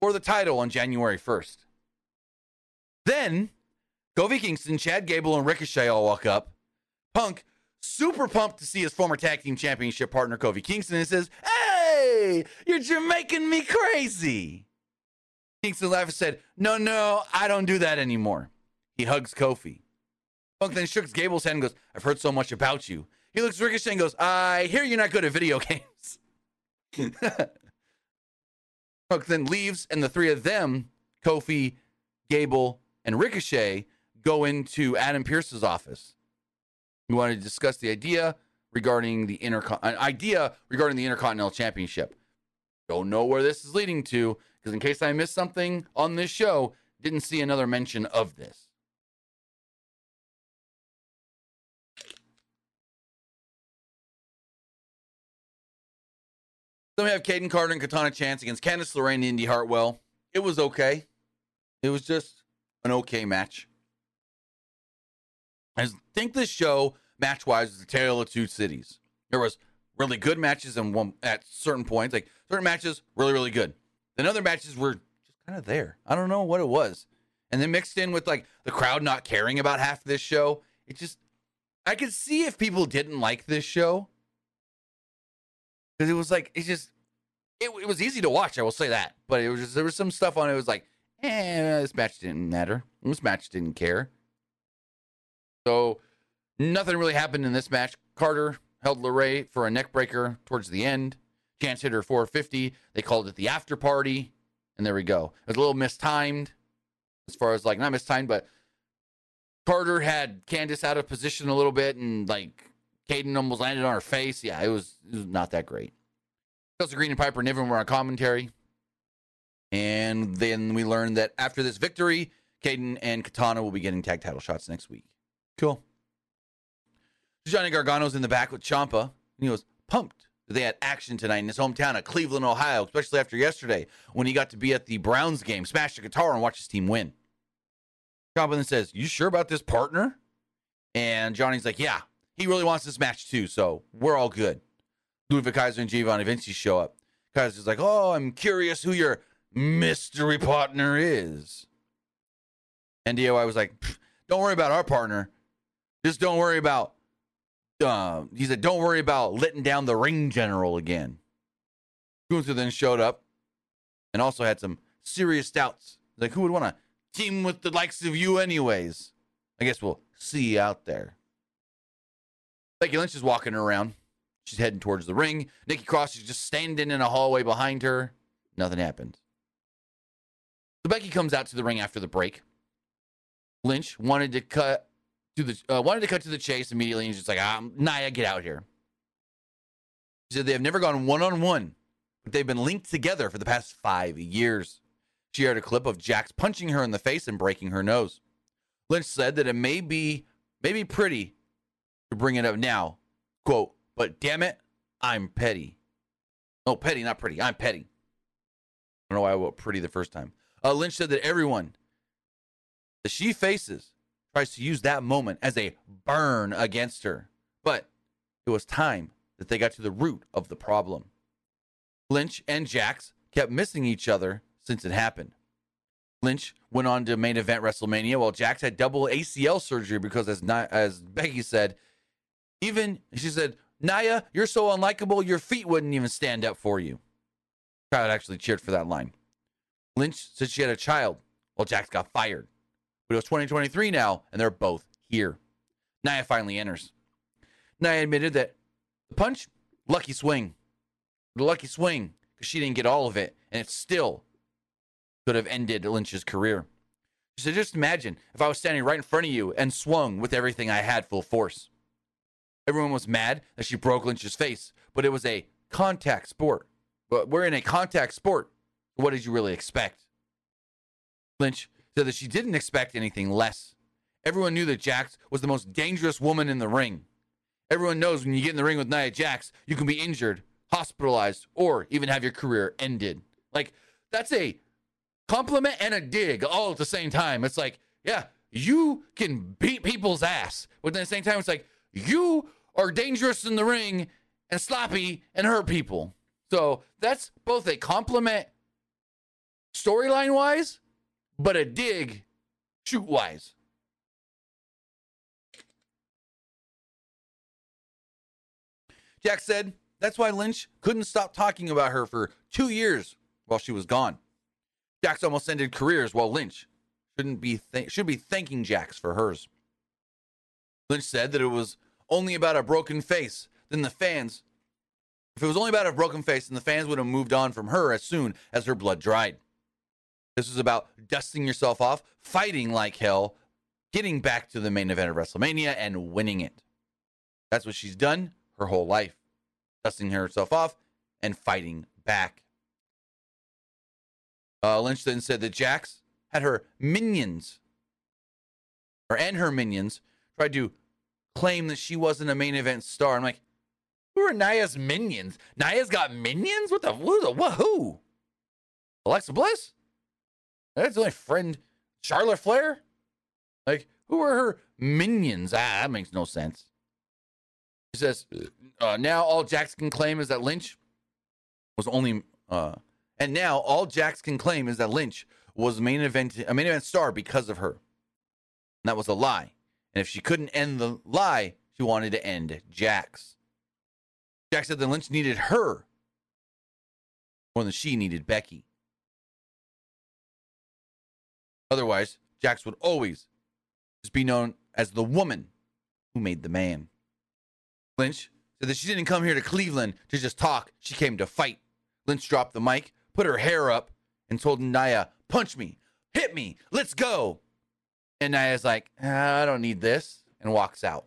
for the title on January 1st. Then Kofi Kingston, Chad Gable, and Ricochet all walk up. Punk, super pumped to see his former tag team championship partner, Kofi Kingston, and says, Hey, you're making me crazy. Kingston laughed and said, No, no, I don't do that anymore. He hugs Kofi. Punk then shook Gable's hand and goes, I've heard so much about you. He looks Ricochet and goes, I hear you're not good at video games. Punk then leaves, and the three of them, Kofi, Gable, and Ricochet, go into Adam Pearce's office. We want to discuss the idea regarding the intercon an uh, idea regarding the Intercontinental Championship. Don't know where this is leading to, because in case I missed something on this show, didn't see another mention of this. Then we have Kayden Carter and Katana Chance against Candice LeRae and Indi Hartwell. It was okay. It was just an okay match. I think this show, match wise, is a tale of two cities. There was really good matches and one at certain points, like certain matches, really, really good. Then other matches were just kind of there. I don't know what it was. And then mixed in with like the crowd not caring about half this show, it just I could see if people didn't like this show because it was like it's just it, it, was easy to watch. I will say that, but it was just there was some stuff on it. was like, eh, this match didn't matter. This match didn't care. So nothing really happened in this match. Carter held LeRae for a neck breaker towards the end. Chance hit her 450. They called it the after party, and there we go. It was a little mistimed, as far as like not mistimed, but Carter had Candice out of position a little bit, and like Kayden almost landed on her face. Yeah, it was, it was not that great. Chelsea Green and Piper Niven were on commentary. And then we learned that after this victory, Kayden and Katana will be getting tag title shots next week. Cool. Johnny Gargano's in the back with Ciampa, and he was pumped they had action tonight in his hometown of Cleveland, Ohio, especially after yesterday when he got to be at the Browns game, smash the guitar, and watch his team win. Ciampa then says, You sure about this partner? And Johnny's like, yeah, he really wants this match too, so we're all good. Ludwig Kaiser and Giovanni Vinci show up. Kaiser's like, oh, I'm curious who your mystery partner is. And DIY was like, don't worry about our partner. Just don't worry about. Uh, he said, don't worry about letting down the ring general again. Gunther then showed up and also had some serious doubts. Like, who would want to team with the likes of you, anyways? I guess we'll see you out there. Becky Lynch is walking around. She's heading towards the ring. Nikki Cross is just standing in a hallway behind her. Nothing happens. So Becky comes out to the ring after the break. Lynch wanted to cut to the uh, wanted to cut to the chase immediately, and she's just like, ah, "Nia, get out here." She said they have never gone one on one, but they've been linked together for the past five years. She aired a clip of Jax punching her in the face and breaking her nose. Lynch said that it may be maybe pretty to bring it up now, quote, but damn it, I'm petty. Oh, petty, not pretty. I'm petty. I don't know why I wrote pretty the first time. Uh, Lynch said that everyone that she faces tries to use that moment as a burn against her. But it was time that they got to the root of the problem. Lynch and Jax kept missing each other since it happened. Lynch went on to main event WrestleMania while Jax had double ACL surgery because, as, as Becky said, even she said, Nia, you're so unlikable, your feet wouldn't even stand up for you. Crowd actually cheered for that line. Lynch said she had a child while Jax got fired. But it was 2023 now, and they're both here. Nia finally enters. Nia admitted that the punch, lucky swing. The lucky swing, because she didn't get all of it, and it still could have ended Lynch's career. She said, just imagine if I was standing right in front of you and swung with everything I had full force. Everyone was mad that she broke Lynch's face, but it was a contact sport. But we're in a contact sport. What did you really expect? Lynch said that she didn't expect anything less. Everyone knew that Jax was the most dangerous woman in the ring. Everyone knows when you get in the ring with Nia Jax, you can be injured, hospitalized, or even have your career ended. Like, that's a compliment and a dig all at the same time. It's like, yeah, you can beat people's ass. But at the same time, it's like, you are dangerous in the ring and sloppy and hurt people. So that's both a compliment storyline wise, but a dig shoot wise. Jax said that's why Lynch couldn't stop talking about her for two years while she was gone. Jax almost ended careers while Lynch shouldn't be th- should be thanking Jax for hers. Lynch said that it was only about a broken face, then the fans, if it was only about a broken face, then the fans would have moved on from her as soon as her blood dried. This was about dusting yourself off, fighting like hell, getting back to the main event of WrestleMania and winning it. That's what she's done her whole life, dusting herself off and fighting back. Uh, Lynch then said that Jax had her minions, or and her minions, tried to claim that she wasn't a main event star. I'm like, who are Nia's minions? Nia's got minions? What the who? The, what, who? Alexa Bliss? That's my friend Charlotte Flair? Like, who are her minions? Ah, that makes no sense. He says, uh, now all Jax can claim is that Lynch was only, uh, and now all Jax can claim is that Lynch was main event, a main event star because of her. And that was a lie. And if she couldn't end the lie, she wanted to end Jax. Jax said that Lynch needed her more than she needed Becky. Otherwise, Jax would always just be known as the woman who made the man. Lynch said that she didn't come here to Cleveland to just talk, she came to fight. Lynch dropped the mic, put her hair up, and told Nia, Punch me, hit me, let's go. And Nia's like, ah, I don't need this, and walks out.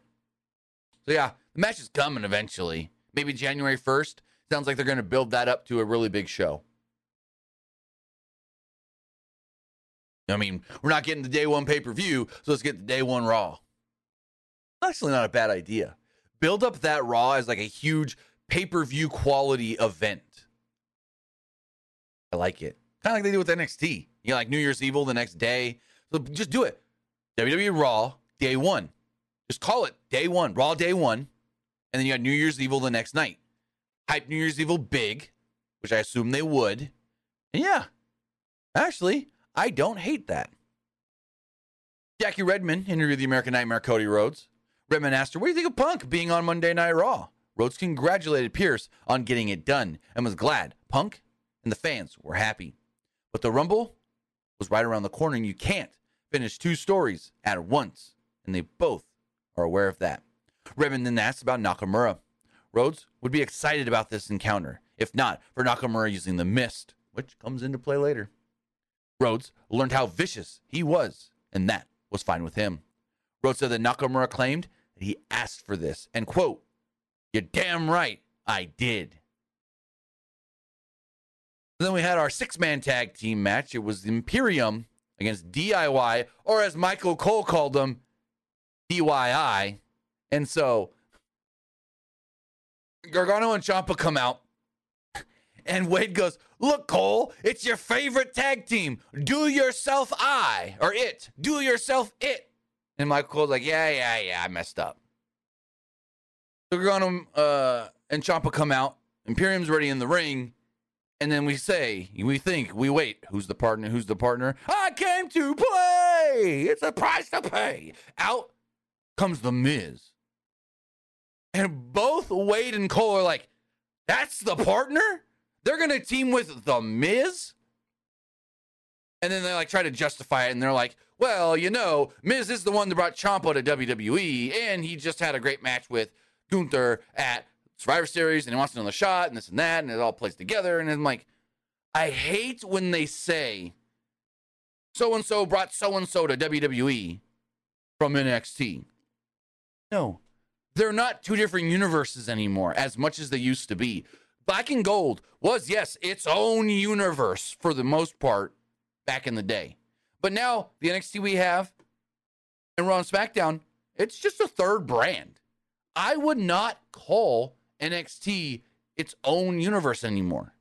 So yeah, the match is coming eventually. Maybe January 1st. Sounds like they're going to build that up to a really big show. I mean, we're not getting the day one pay per view, so let's get the day one Raw. Actually, not a bad idea. Build up that Raw as like a huge pay per view quality event. I like it. Kind of like they do with NXT. You know, like New Year's Evil the next day. So just do it. WWE Raw, day one. Just call it day one, Raw day one, and then you got New Year's Evil the next night. Hype New Year's Evil big, which I assume they would. And yeah, actually, I don't hate that. Jackie Redmond interviewed the American Nightmare Cody Rhodes. Redmond asked her, What do you think of Punk being on Monday Night Raw? Rhodes congratulated Pearce on getting it done and was glad Punk and the fans were happy. But the Rumble was right around the corner, and you can't finish two stories at once. And they both are aware of that. Redmond then asked about Nakamura. Rhodes would be excited about this encounter, if not for Nakamura using the mist, which comes into play later. Rhodes learned how vicious he was, and that was fine with him. Rhodes said that Nakamura claimed that he asked for this, and quote, You're damn right, I did. Then we had our six man tag team match. It was Imperium against DIY, or as Michael Cole called them, DYI. And so Gargano and Ciampa come out, and Wade goes, Look, Cole, it's your favorite tag team. Do yourself I, or it. Do yourself it. And Michael Cole's like, Yeah, yeah, yeah, I messed up. So Gargano uh, and Ciampa come out. Imperium's ready in the ring. And then we say, we think, we wait. Who's the partner? Who's the partner? I came to play. It's a price to pay. Out comes the Miz. And both Wade and Cole are like, that's the partner? They're to team with the Miz? And then they like try to justify it and they're like, well, you know, Miz is the one that brought Ciampa to WWE and he just had a great match with Gunther at Survivor Series and he wants another shot and this and that and it all plays together. And I'm like, I hate when they say so and so brought so and so to WWE from NXT. No, they're not two different universes anymore as much as they used to be. Black and Gold was, yes, its own universe for the most part back in the day. But now the NXT we have and Raw and SmackDown, it's just a third brand. I would not call NXT its own universe anymore.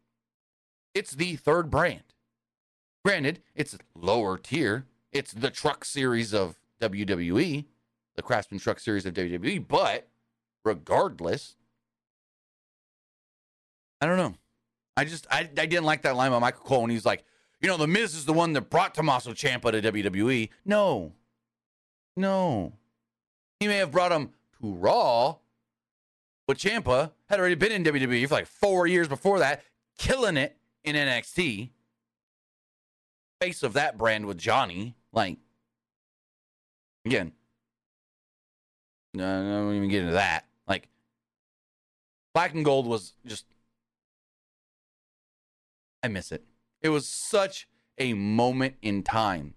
It's the third brand. Granted, it's lower tier. It's the truck series of WWE, the Craftsman Truck series of WWE, but regardless, I don't know. I just I, I didn't like that line by Michael Cole when he's like, you know, the Miz is the one that brought Tommaso Ciampa to WWE. No. No. He may have brought him to Raw, but Ciampa had already been in WWE for like four years before that, killing it in NXT. Face of that brand with Johnny. Like, again, no, I won't even get into that. Like, Black and Gold was just. I miss it. It was such a moment in time.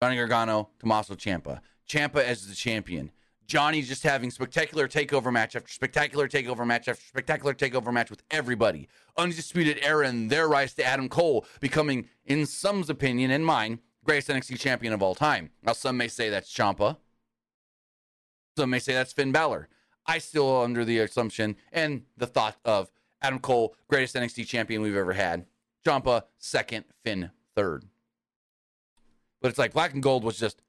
Johnny Gargano, Tommaso Ciampa. Ciampa as the champion. Johnny just having spectacular takeover match after spectacular takeover match after spectacular takeover match with everybody. Undisputed era and their rise to Adam Cole becoming, in some's opinion and mine, greatest NXT champion of all time. Now, some may say that's Ciampa. Some may say that's Finn Balor. I still under the assumption and the thought of Adam Cole, greatest NXT champion we've ever had. Ciampa second. Finn, third. But it's like Black and Gold was just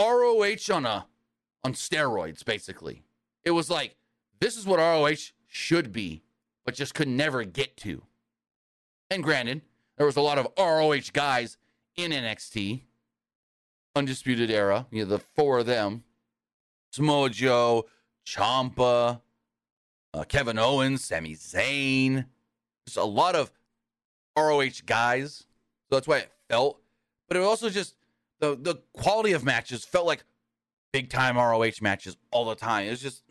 ROH on a on steroids, basically. It was like this is what ROH should be, but just could never get to. And granted, there was a lot of ROH guys in NXT, Undisputed Era, you know, the four of them Samoa Joe, Ciampa, uh, Kevin Owens, Sami Zayn. Just a lot of ROH guys. So that's why it felt. But it also just the the quality of matches felt like big time ROH matches all the time. It was just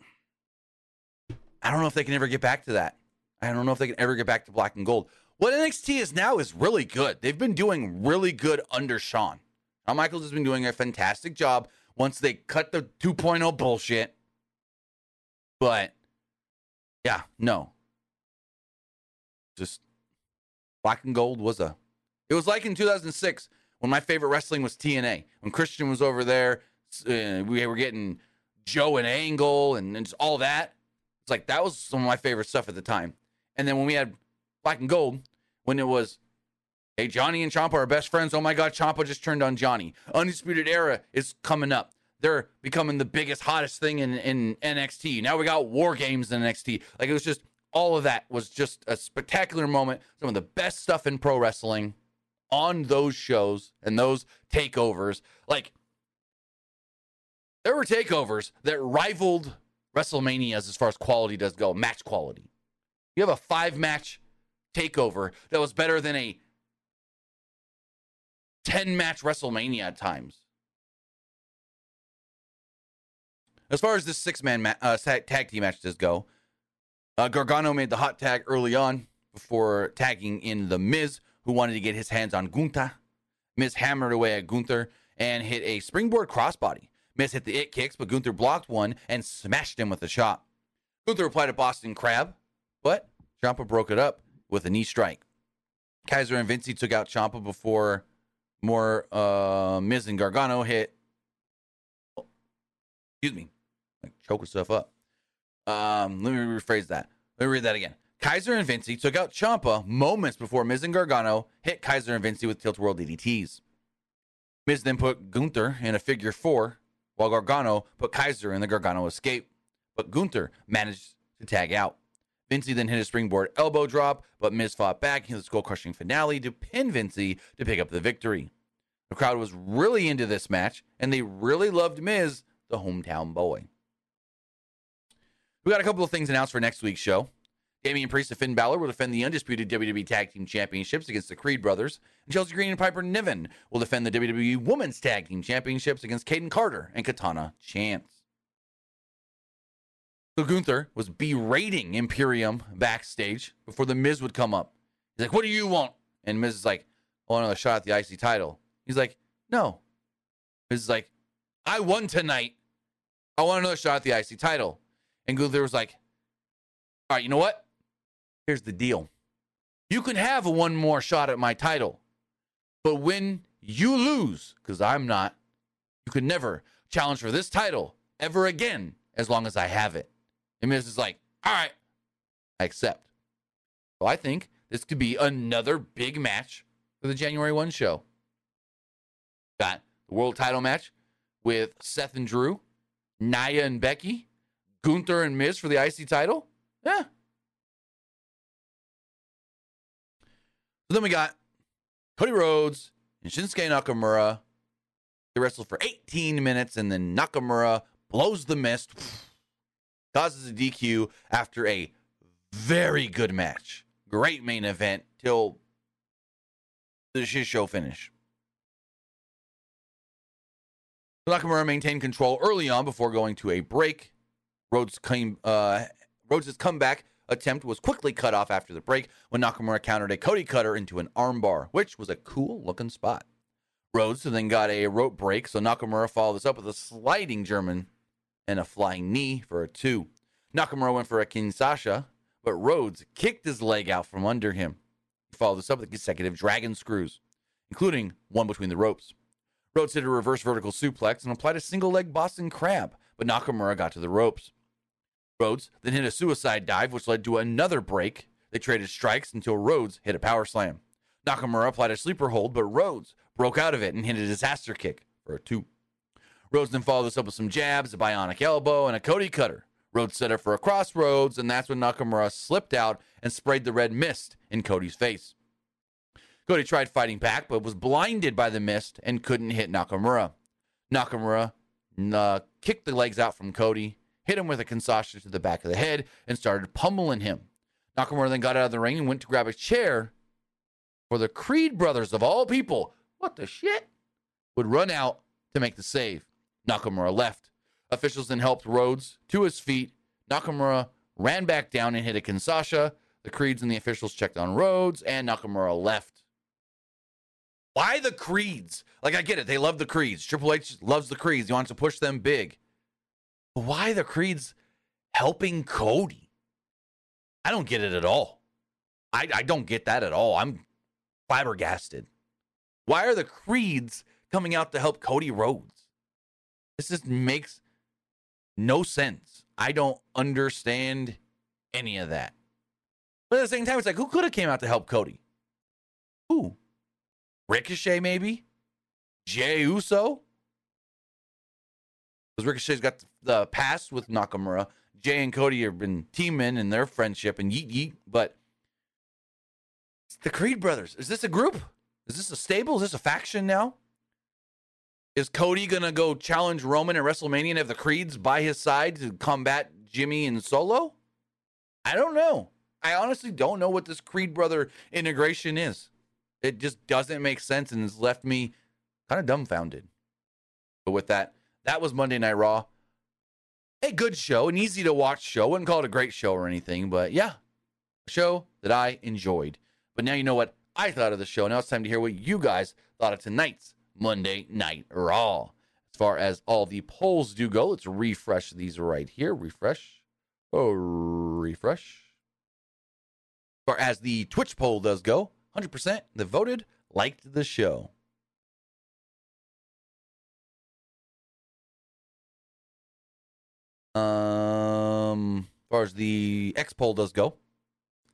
I don't know if they can ever get back to that. I don't know if they can ever get back to black and gold. What NXT is now is really good. They've been doing really good under Shawn. Shawn Michaels has been doing a fantastic job once they cut the 2.0 bullshit. But yeah, no. Just black and gold was a it was like in 2006 when my favorite wrestling was TNA. When Christian was over there, uh, we were getting Joe and Angle and, and all that. It's like that was some of my favorite stuff at the time. And then when we had Black and Gold, when it was Hey, Johnny and Ciampa are best friends. Oh my God, Ciampa just turned on Johnny. Undisputed Era is coming up. They're becoming the biggest, hottest thing in, in NXT. Now we got War Games in NXT. Like it was just all of that was just a spectacular moment. Some of the best stuff in pro wrestling on those shows and those takeovers. Like there were takeovers that rivaled WrestleManias as far as quality does go, match quality. You have a five match takeover that was better than a 10 match WrestleMania at times. As far as this six man ma- uh, tag team match does go, uh, Gargano made the hot tag early on before tagging in The Miz, who wanted to get his hands on Gunther. Miz hammered away at Gunther and hit a springboard crossbody. Miz hit the it kicks, but Gunther blocked one and smashed him with a shot. Gunther replied a Boston Crab, but Ciampa broke it up with a knee strike. Kaiser and Vinci took out Ciampa before more uh, Miz and Gargano hit. Oh, excuse me, like choke stuff up. Um, let me rephrase that. Let me read that again. Kaiser and Vinci took out Ciampa moments before Miz and Gargano hit Kaiser and Vinci with tilt-a-whirl DDTs. Miz then put Gunther in a figure four, while Gargano put Kaiser in the Gargano escape. But Gunther managed to tag out. Vinci then hit a springboard elbow drop, but Miz fought back in the skull crushing finale to pin Vinci to pick up the victory. The crowd was really into this match, and they really loved Miz, the hometown boy. We got a couple of things announced for next week's show. Damian Priest and Finn Balor will defend the undisputed WWE Tag Team Championships against the Creed brothers. And Chelsea Green and Piper Niven will defend the WWE Women's Tag Team Championships against Kayden Carter and Katana Chance. So Gunther was berating Imperium backstage before the Miz would come up. He's like, What do you want? And Miz is like, I want another shot at the IC title. He's like, No. Miz is like, I won tonight. I want another shot at the IC title. And Gunther was like, All right, you know what? Here's the deal. You can have one more shot at my title. But when you lose, because I'm not, you can never challenge for this title ever again as long as I have it. And Miz is like, all right, I accept. So I think this could be another big match for the January 1 show. Got the world title match with Seth and Drew, Nia and Becky, Gunther and Miz for the IC title. Yeah. So then we got Cody Rhodes and Shinsuke Nakamura. They wrestled for 18 minutes and then Nakamura blows the mist causes a DQ after a very good match. Great main event till the shit show finish. Nakamura maintained control early on before going to a break. Rhodes came, uh, Rhodes' comeback attempt was quickly cut off after the break when Nakamura countered a Cody cutter into an armbar, which was a cool looking spot. Rhodes then got a rope break, so Nakamura followed this up with a sliding German and a flying knee for a two. Nakamura went for a Kinshasa, but Rhodes kicked his leg out from under him. He followed this up with consecutive dragon screws, including one between the ropes. Rhodes hit a reverse vertical suplex and applied a single leg Boston crab, but Nakamura got to the ropes. Rhodes then hit a suicide dive, which led to another break. They traded strikes until Rhodes hit a power slam. Nakamura applied a sleeper hold, but Rhodes broke out of it and hit a disaster kick for a two. Rhodes then followed this up with some jabs, a bionic elbow, and a Cody cutter. Rhodes set up for a crossroads, and that's when Nakamura slipped out and sprayed the red mist in Cody's face. Cody tried fighting back, but was blinded by the mist and couldn't hit Nakamura. Nakamura uh, kicked the legs out from Cody, hit him with a Kinshasa to the back of the head, and started pummeling him. Nakamura then got out of the ring and went to grab a chair for the Creed brothers, of all people, what the shit, would run out to make the save. Nakamura left. Officials then helped Rhodes to his feet. Nakamura ran back down and hit a Kinshasa. The Creeds and the officials checked on Rhodes, and Nakamura left. Why the Creeds? Like, I get it. They love the Creeds. Triple H loves the Creeds. He wants to push them big. Why the Creeds helping Cody? I don't get it at all. I, I don't get that at all. I'm flabbergasted. Why are the Creeds coming out to help Cody Rhodes? This just makes no sense. I don't understand any of that. But at the same time, it's like, who could have came out to help Cody? Who? Ricochet, maybe? Jey Uso? Because Ricochet's got the past with Nakamura. Jey and Cody have been teaming in their friendship and yeet yeet, but the Creed brothers. Is this a group? Is this a stable? Is this a faction now? Is Cody gonna go challenge Roman at WrestleMania and have the Creeds by his side to combat Jimmy and Solo? I don't know. I honestly don't know what this Creed brother integration is. It just doesn't make sense and has left me kind of dumbfounded. But with that, that was Monday Night Raw. A good show, an easy to watch show. Wouldn't call it a great show or anything, but yeah, a show that I enjoyed. But now you know what I thought of the show. Now it's time to hear what you guys thought of tonight's Monday Night Raw. As far as all the polls do go, let's refresh these right here. Refresh. Oh, refresh. As far as the Twitch poll does go, 100% that voted liked the show. Um, as far as the X poll does go,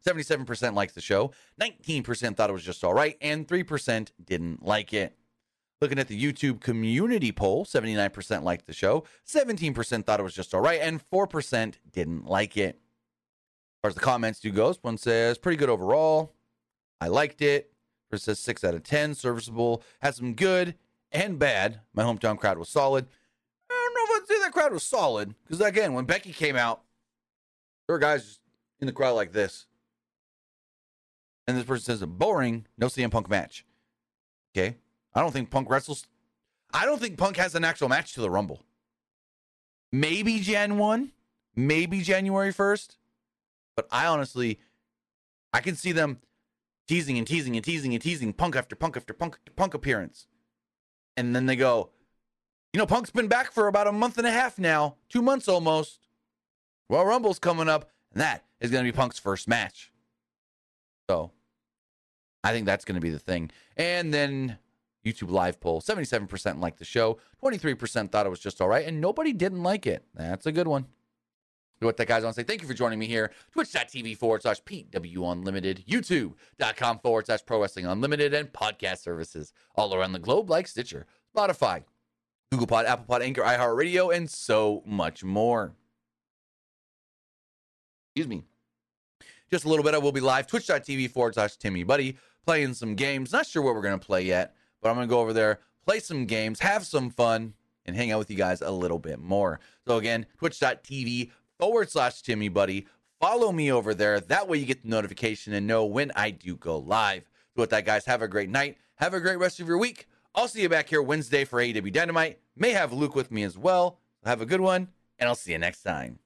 77% likes the show, 19% thought it was just all right, and 3% didn't like it. Looking at the YouTube community poll, 79% liked the show, 17% thought it was just all right, and 4% didn't like it. As far as the comments do goes, one says pretty good overall. I liked it. First says six out of ten, serviceable. Had some good and bad. My hometown crowd was solid. Crowd was solid because again, when Becky came out, there were guys in the crowd like this. And this person says a boring, no CM Punk match. Okay. I don't think Punk wrestles. I don't think Punk has an actual match to the Rumble. Maybe Jan 1, maybe January 1st. But I honestly, I can see them teasing and teasing and teasing and teasing Punk after Punk after Punk after Punk appearance. And then they go, you know, Punk's been back for about a month and a half now, two months almost. Well, Rumble's coming up, and that is going to be Punk's first match. So I think that's going to be the thing. And then YouTube live poll 77% liked the show, 23% thought it was just all right, and nobody didn't like it. That's a good one. What that guys want to say, thank you for joining me here. Twitch.tv forward slash PW Unlimited, YouTube.com forward slash Pro Wrestling Unlimited, and podcast services all around the globe like Stitcher, Spotify, Google Pod, Apple Pod, Anchor, iHeartRadio, and so much more. Excuse me. Just a little bit, I will be live, twitch.tv forward slash Timmy Buddy, playing some games. Not sure what we're going to play yet, but I'm going to go over there, play some games, have some fun, and hang out with you guys a little bit more. So again, twitch.tv forward slash Timmy Buddy. Follow me over there. That way you get the notification and know when I do go live. So with that, guys, have a great night. Have a great rest of your week. I'll see you back here Wednesday for AEW Dynamite. May have Luke with me as well. Have a good one, and I'll see you next time.